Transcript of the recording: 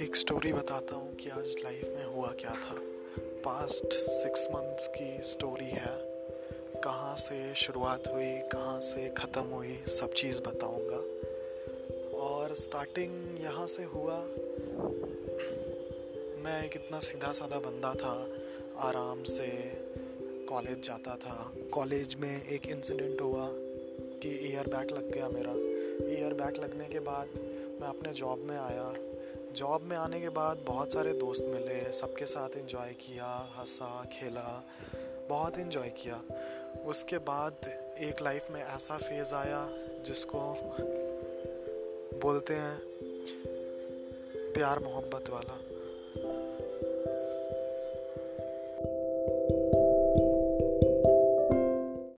एक स्टोरी बताता हूँ कि आज लाइफ में हुआ क्या था। पास्ट सिक्स मंथ्स की स्टोरी है। कहाँ से शुरुआत हुई, कहाँ से ख़त्म हुई, सब चीज़ बताऊँगा। और स्टार्टिंग यहाँ से हुआ, मैं एक इतना सीधा साधा बंदा था। आराम से कॉलेज जाता था। कॉलेज में एक इंसिडेंट हुआ कि ईयर बैक लग गया मेरा। ईयर बैक लगने के बाद मैं अपने जॉब में आया। जॉब में आने के बाद बहुत सारे दोस्त मिले, सबके साथ इन्जॉय किया, हंसा, खेला, बहुत इन्जॉय किया। उसके बाद एक लाइफ में ऐसा फ़ेज़ आया जिसको बोलते हैं प्यार मोहब्बत वाला।